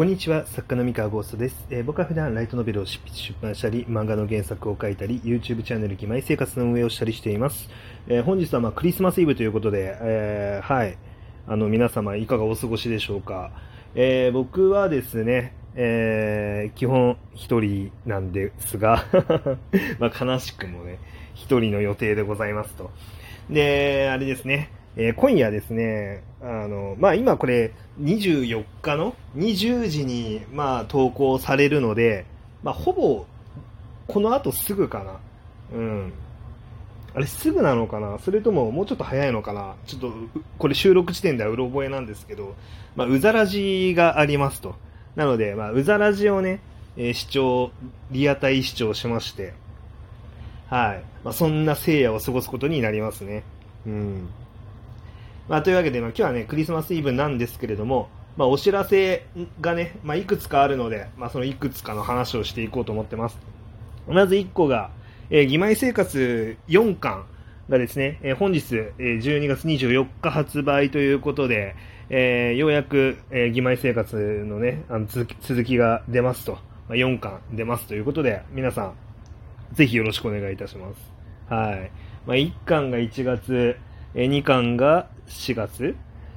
こんにちは、作家の三河ゴーストです、えー、僕は普段ライトノベルを執筆出版したり、漫画の原作を書いたり、YouTube チャンネル、義妹生活の運営をしたりしています。えー、本日はまクリスマスイブということで、えー、はい、あの皆様いかがお過ごしでしょうか。え僕はですね、え基本一人なんですが ま悲しくもね、一人の予定でございますと。で、あれですね、えー、今夜ですね、あの、まあ、今これ24日の？20時に、まあ、投稿されるので、まあ、ほぼ、この後すぐかな。うん。あれ、すぐなのかな？それとも、もうちょっと早いのかな？ちょっと、これ収録時点ではうろ覚えなんですけど、まあ、うざらじがありますと。なので、まあ、うざらじをね、えー、視聴、リアタイ視聴しまして、はい。まあ、そんな聖夜を過ごすことになりますね。うん。まあ、というわけで、まあ、今日はね、クリスマスイブなんですけれども、まあ、お知らせがね、まあ、いくつかあるので、まあ、そのいくつかの話をしていこうと思ってます。まず1個が、えー、義妹生活4巻がですね、えー、本日、えー、12月24日発売ということで、えー、ようやく、えー、義妹生活のね、あの続きが出ますと、まあ、4巻出ますということで、皆さん、ぜひよろしくお願いいたします。はい。まあ、1巻が1月、え2巻が4月、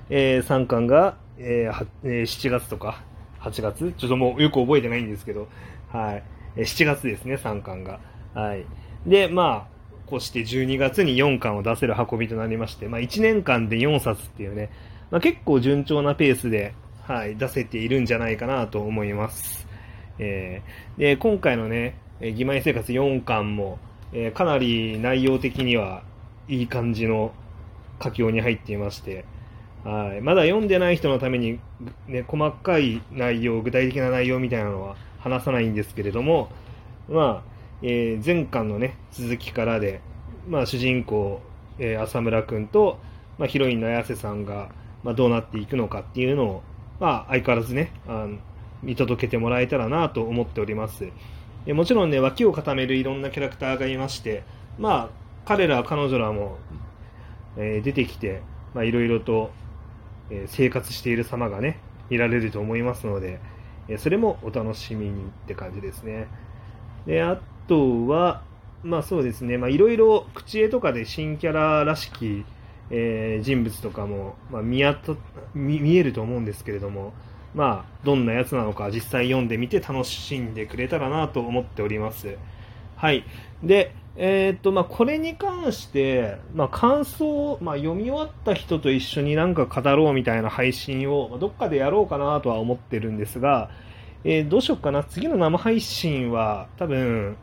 え、3巻が、えーえ、7月とか8月？ちょっともうよく覚えてないんですけど、はい。7月ですね、3巻が。はい。で、まあ、こうして12月に4巻を出せる運びとなりまして、まあ1年間で4冊っていうね、まあ結構順調なペースで、はい、出せているんじゃないかなと思います。えー、で、今回のね、義妹生活4巻も、えー、かなり内容的にはいい感じの佳境に入っていまして、はい。まだ読んでない人のために、ね、細かい内容、具体的な内容みたいなのは話さないんですけれども、まあ、えー、前巻のね、続きからで、まあ、主人公、えー、浅村くんと、まあ、ヒロインの綾瀬さんが、まあ、どうなっていくのかっていうのを、まあ、相変わらずね、あの見届けてもらえたらなと思っております。もちろんね、脇を固めるいろんなキャラクターがいまして、まあ、彼ら、彼女らもえー、出てきて、まあ、いろいろと、えー、生活している様がね、見られると思いますので、えー、それもお楽しみにって感じですね。で、あとは、まあそうですね、まあいろいろ口絵とかで新キャラらしき、えー、人物とかも、まあ、見あた見見えると思うんですけれども、まあ、どんなやつなのか実際読んでみて楽しんでくれたらなと思っております。はい。で、え、っと、まあ、これに関して、まあ、感想を、まあ、読み終わった人と一緒になんか語ろうみたいな配信を、まあ、どっかでやろうかなとは思ってるんですが、えー、どうしようかな？次の生配信は、多分、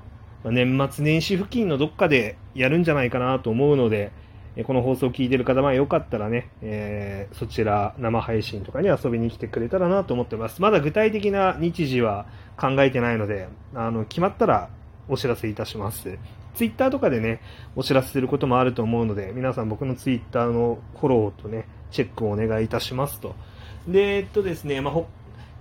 まあ、年末年始付近のどっかでやるんじゃないかなと思うので、えこの放送を聞いてる方、まあ、よかったらね、えー、そちら生配信とかに遊びに来てくれたらなと思ってます。まだ具体的な日時は考えてないので、あの、決まったらお知らせいたします。ツイッターとかでね、お知らせすることもあると思うので、皆さん僕のツイッターのフォローとね、チェックをお願いいたしますと。で、えっとですね、まあ、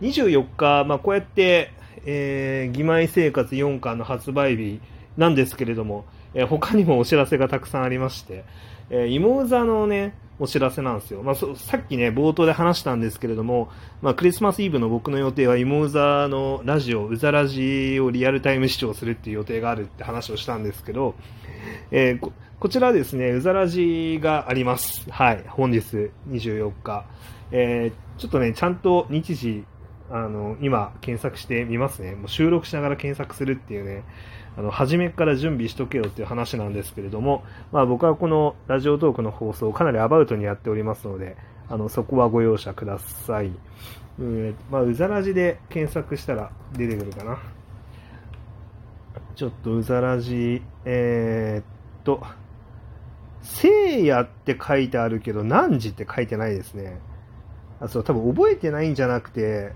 24日、まあ、こうやって、えー、義妹生活4巻の発売日なんですけれども、えー、他にもお知らせがたくさんありまして、えー、妹座のね、お知らせなんですよ。まあ、さっきね、冒頭で話したんですけれども、まあ、クリスマスイブの僕の予定は、妹座のラジオ、うざラジをリアルタイム視聴するっていう予定があるって話をしたんですけど、えー、ここちらですね、うざラジがあります。はい、本日24日。えー、ちょっとね、ちゃんと日時、あの、今、検索してみますね。もう収録しながら検索するっていうね、あの、初めから準備しとけよっていう話なんですけれども、まあ僕はこのラジオトークの放送をかなりアバウトにやっておりますので、あの、そこはご容赦ください。うん、まあ、うざらじで検索したら出てくるかな。ちょっとうざらじ、えー、っと、聖夜って書いてあるけど、何時って書いてないですね。あ、そう、多分覚えてないんじゃなくて、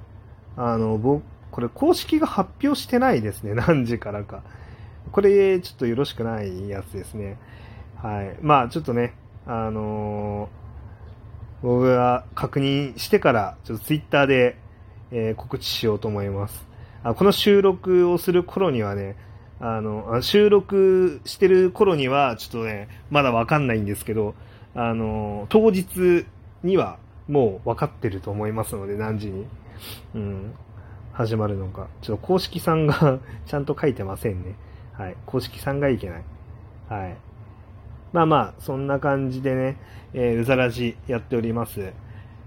あの、僕、これ公式が発表してないですね。何時からか。これ、ちょっとよろしくないやつですね。はい。まあ、ちょっとね、あのー、僕が確認してから、ちょっとツイッターで、えー、告知しようと思います。あこの収録をする頃にはね、あの、収録してる頃には、ちょっとね、まだわかんないんですけど、あの、当日にはもう分かってると思いますので、何時に。うん。始まるのか。ちょっと公式さんが ちゃんと書いてませんね。はい。公式さんがいけない。はい。まあまあ、そんな感じでね、えー、うざらじやっております。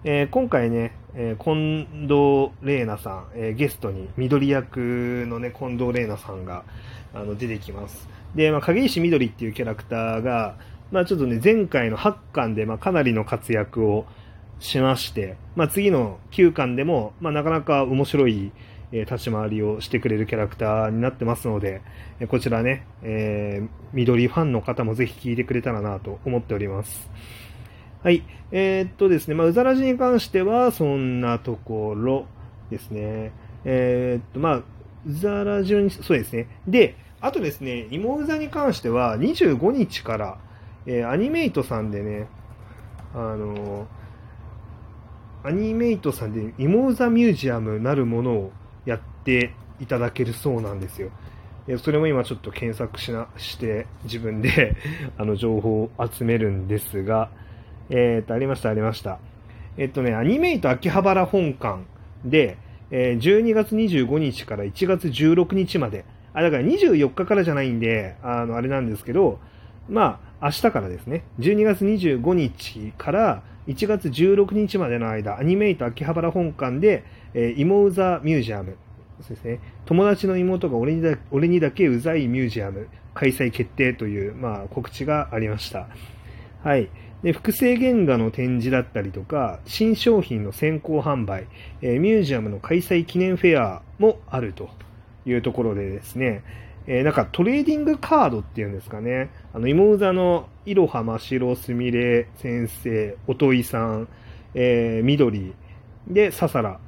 えー、今回ね、えー、近藤玲奈さん、えー、ゲストに緑役のね、近藤玲奈さんがあの出てきます。で、まあ、影石緑っていうキャラクターが、まあちょっとね、前回の8巻で、まあかなりの活躍をしまして、まあ次の9巻でも、まあなかなか面白い、え、立ち回りをしてくれるキャラクターになってますので、えこちらね、えー、緑ファンの方もぜひ聞いてくれたらなと思っております。はい。えー、っとですね、まあ、うざらじに関しては、そんなところですね。えー、っと、まあ、うざらじに、そうですね。で、あとですね、芋うざに関しては、25日から、えー、アニメイトさんでね、あのアニメイトさんで芋うざミュージアムなるものをやっていただけるそうなんですよ。それも今ちょっと検索しなして自分で あの情報を集めるんですが、えっ、と、ありました、ありました。えっとね、アニメイト秋葉原本館で、えー、12月25日から1月16日まで、あ、だから24日からじゃないんで、あの、あれなんですけど、まあ、明日からですね、12月25日から1月16日までの間、アニメイト秋葉原本館で、えー、イモウザミュージアム、そうですね、友達の妹が俺にだ俺にだけうざいミュージアム開催決定という、まあ、告知がありました。はい。で複製原画の展示だったりとか、新商品の先行販売、えー、ミュージアムの開催記念フェアもあるというところでですね、えー、なんかトレーディングカードっていうんですかね、あの、妹座のいろはましろすみれ先生、おといさん、えー、緑、で、ささら、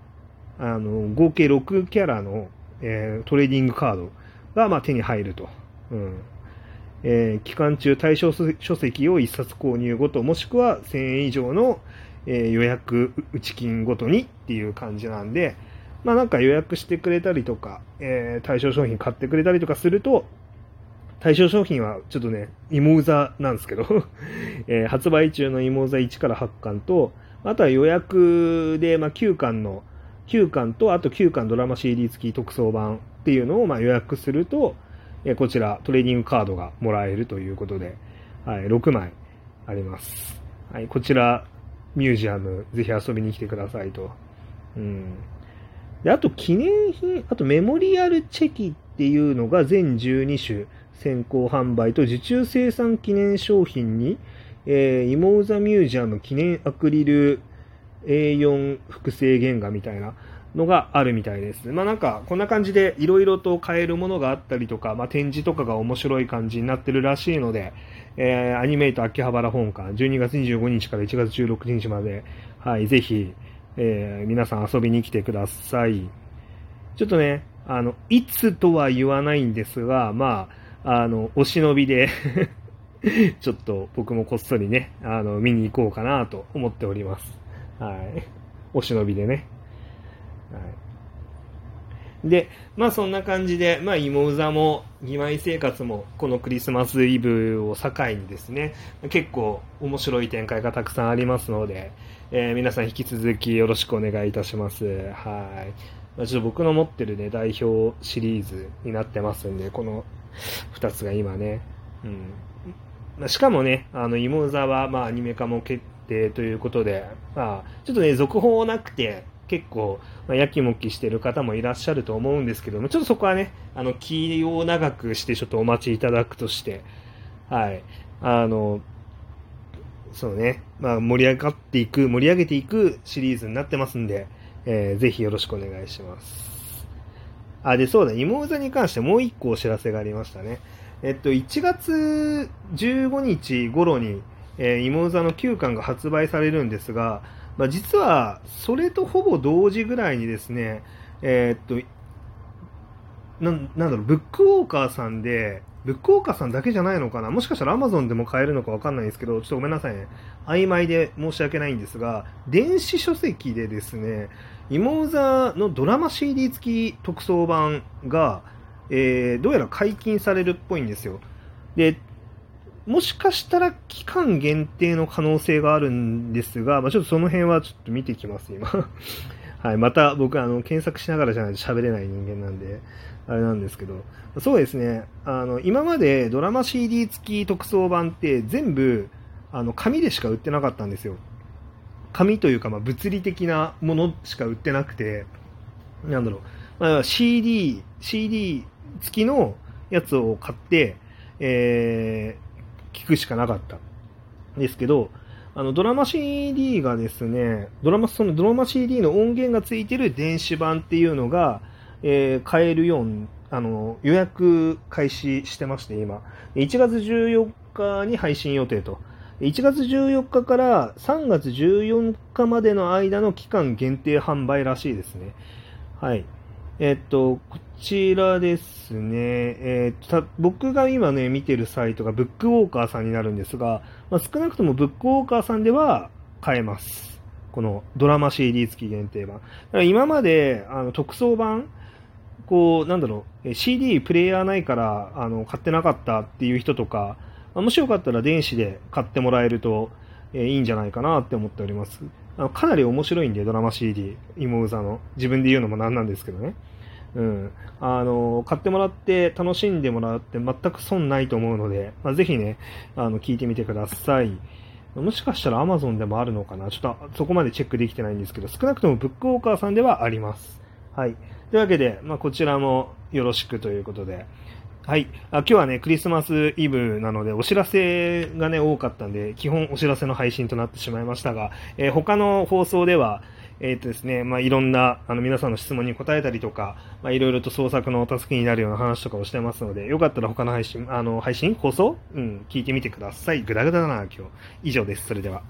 あの、合計6キャラの、えー、トレーディングカードが、まあ、手に入ると。うん。えー、期間中対象書籍を1冊購入ごと、もしくは1000円以上の、えー、予約内金ごとにっていう感じなんで、まあなんか予約してくれたりとか、えー、対象商品買ってくれたりとかすると、対象商品はちょっとね、芋うざなんですけど えー、発売中の芋うざ1から8巻と、あとは予約で、まあ、9巻の、9巻と、あと9巻ドラマ CD 付き特装版っていうのをまあ予約すると、えこちらトレーディングカードがもらえるということで、はい、6枚あります。はい、こちら、ミュージアム、ぜひ遊びに来てくださいと。うん。で、あと記念品、あとメモリアルチェキっていうのが全12種先行販売と受注生産記念商品に、えー、イモウザミュージアム記念アクリル A4 複製原画みたいなのがあるみたいです。まあなんか、こんな感じでいろいろと買えるものがあったりとか、まあ展示とかが面白い感じになってるらしいので、えー、アニメイト秋葉原本館、12月25日から1月16日まで、はい、ぜひ、えー、皆さん遊びに来てください。ちょっとね、あの、いつとは言わないんですが、まあ、あの、お忍びで ちょっと僕もこっそりね、あの、見に行こうかなと思っております。はい。お忍びでね。はい、で、まあそんな感じで、まあ芋座も、義妹生活も、このクリスマスイブを境にですね、結構面白い展開がたくさんありますので、えー、皆さん引き続きよろしくお願いいたします。はい。まあ、ちょっと僕の持ってるね、代表シリーズになってますんで、この2つが今ね、うん。しかもね、あの、芋座は、まあ、アニメ化も決定ということで、まあ、ちょっとね、続報なくて、結構、まあ、やきもきしてる方もいらっしゃると思うんですけども、ちょっとそこはね、あの、気を長くしてちょっとお待ちいただくとして、はい。あの、そうね、まあ、盛り上がっていく、盛り上げていくシリーズになってますんで、えー、ぜひよろしくお願いします。あ、で、そうだ、妹座に関してもう一個お知らせがありましたね。えっと、1月15日頃に、えー、妹座の9巻が発売されるんですが、まあ、実はそれとほぼ同時ぐらいにですね、えー、っとな、なんだろう、ブックウォーカーさんで、ブックウォーカーさんだけじゃないのかな？もしかしたら Amazon でも買えるのかわかんないんですけど、ちょっとごめんなさいね。曖昧で申し訳ないんですが、電子書籍でですね、妹座のドラマ CD 付き特装版が、えー、どうやら解禁されるっぽいんですよ。で、もしかしたら期間限定の可能性があるんですが、まあ、ちょっとその辺はちょっと見ていきます、今。はい、また僕、あの、検索しながらじゃないと喋れない人間なんで、あれなんですけど、そうですね、あの、今までドラマ CD 付き特装版って全部、あの、紙でしか売ってなかったんですよ。紙というか、まあ、物理的なものしか売ってなくて、なんだろう、まあ、CD、CD 付きのやつを買って、えー、聞くしかなかったんですけど、あの、ドラマ CD がですね、ドラマ、そのドラマ CD の音源がついてる電子版っていうのが、えー、買えるように、あの、予約開始してまして、今。1月14日に配信予定と。1月14日から3月14日までの間の期間限定販売らしいですね。はい。えっと、ちらですね、えっと、僕が今ね、見てるサイトがブックウォーカーさんになるんですが、まあ、少なくともブックウォーカーさんでは買えます。このドラマ CD 付き限定版。だから今まで、あの、特装版、こう、なんだろう、CD プレイヤーないから、あの、買ってなかったっていう人とか、もしよかったら電子で買ってもらえると、えいいんじゃないかなって思っております。あのかなり面白いんで、ドラマ CD、芋うざの。自分で言うのもなんなんですけどね。うん。あの、買ってもらって楽しんでもらって全く損ないと思うので、まあ、ぜひね、あの、聞いてみてください。もしかしたら Amazon でもあるのかな？ちょっとそこまでチェックできてないんですけど、少なくともブックウォーカーさんではあります。はい。というわけで、まあ、こちらもよろしくということで、はい。あ今日はね、クリスマスイブなので、お知らせがね、多かったんで、基本お知らせの配信となってしまいましたが、えー、他の放送では、えっ、ー、とですね、まあ、いろんな、あの、皆さんの質問に答えたりとか、まあ、いろいろと創作のお助けになるような話とかをしてますので、よかったら他の配信、あの、配信放送？うん、聞いてみてください。ぐだぐだだな、今日。以上です。それでは。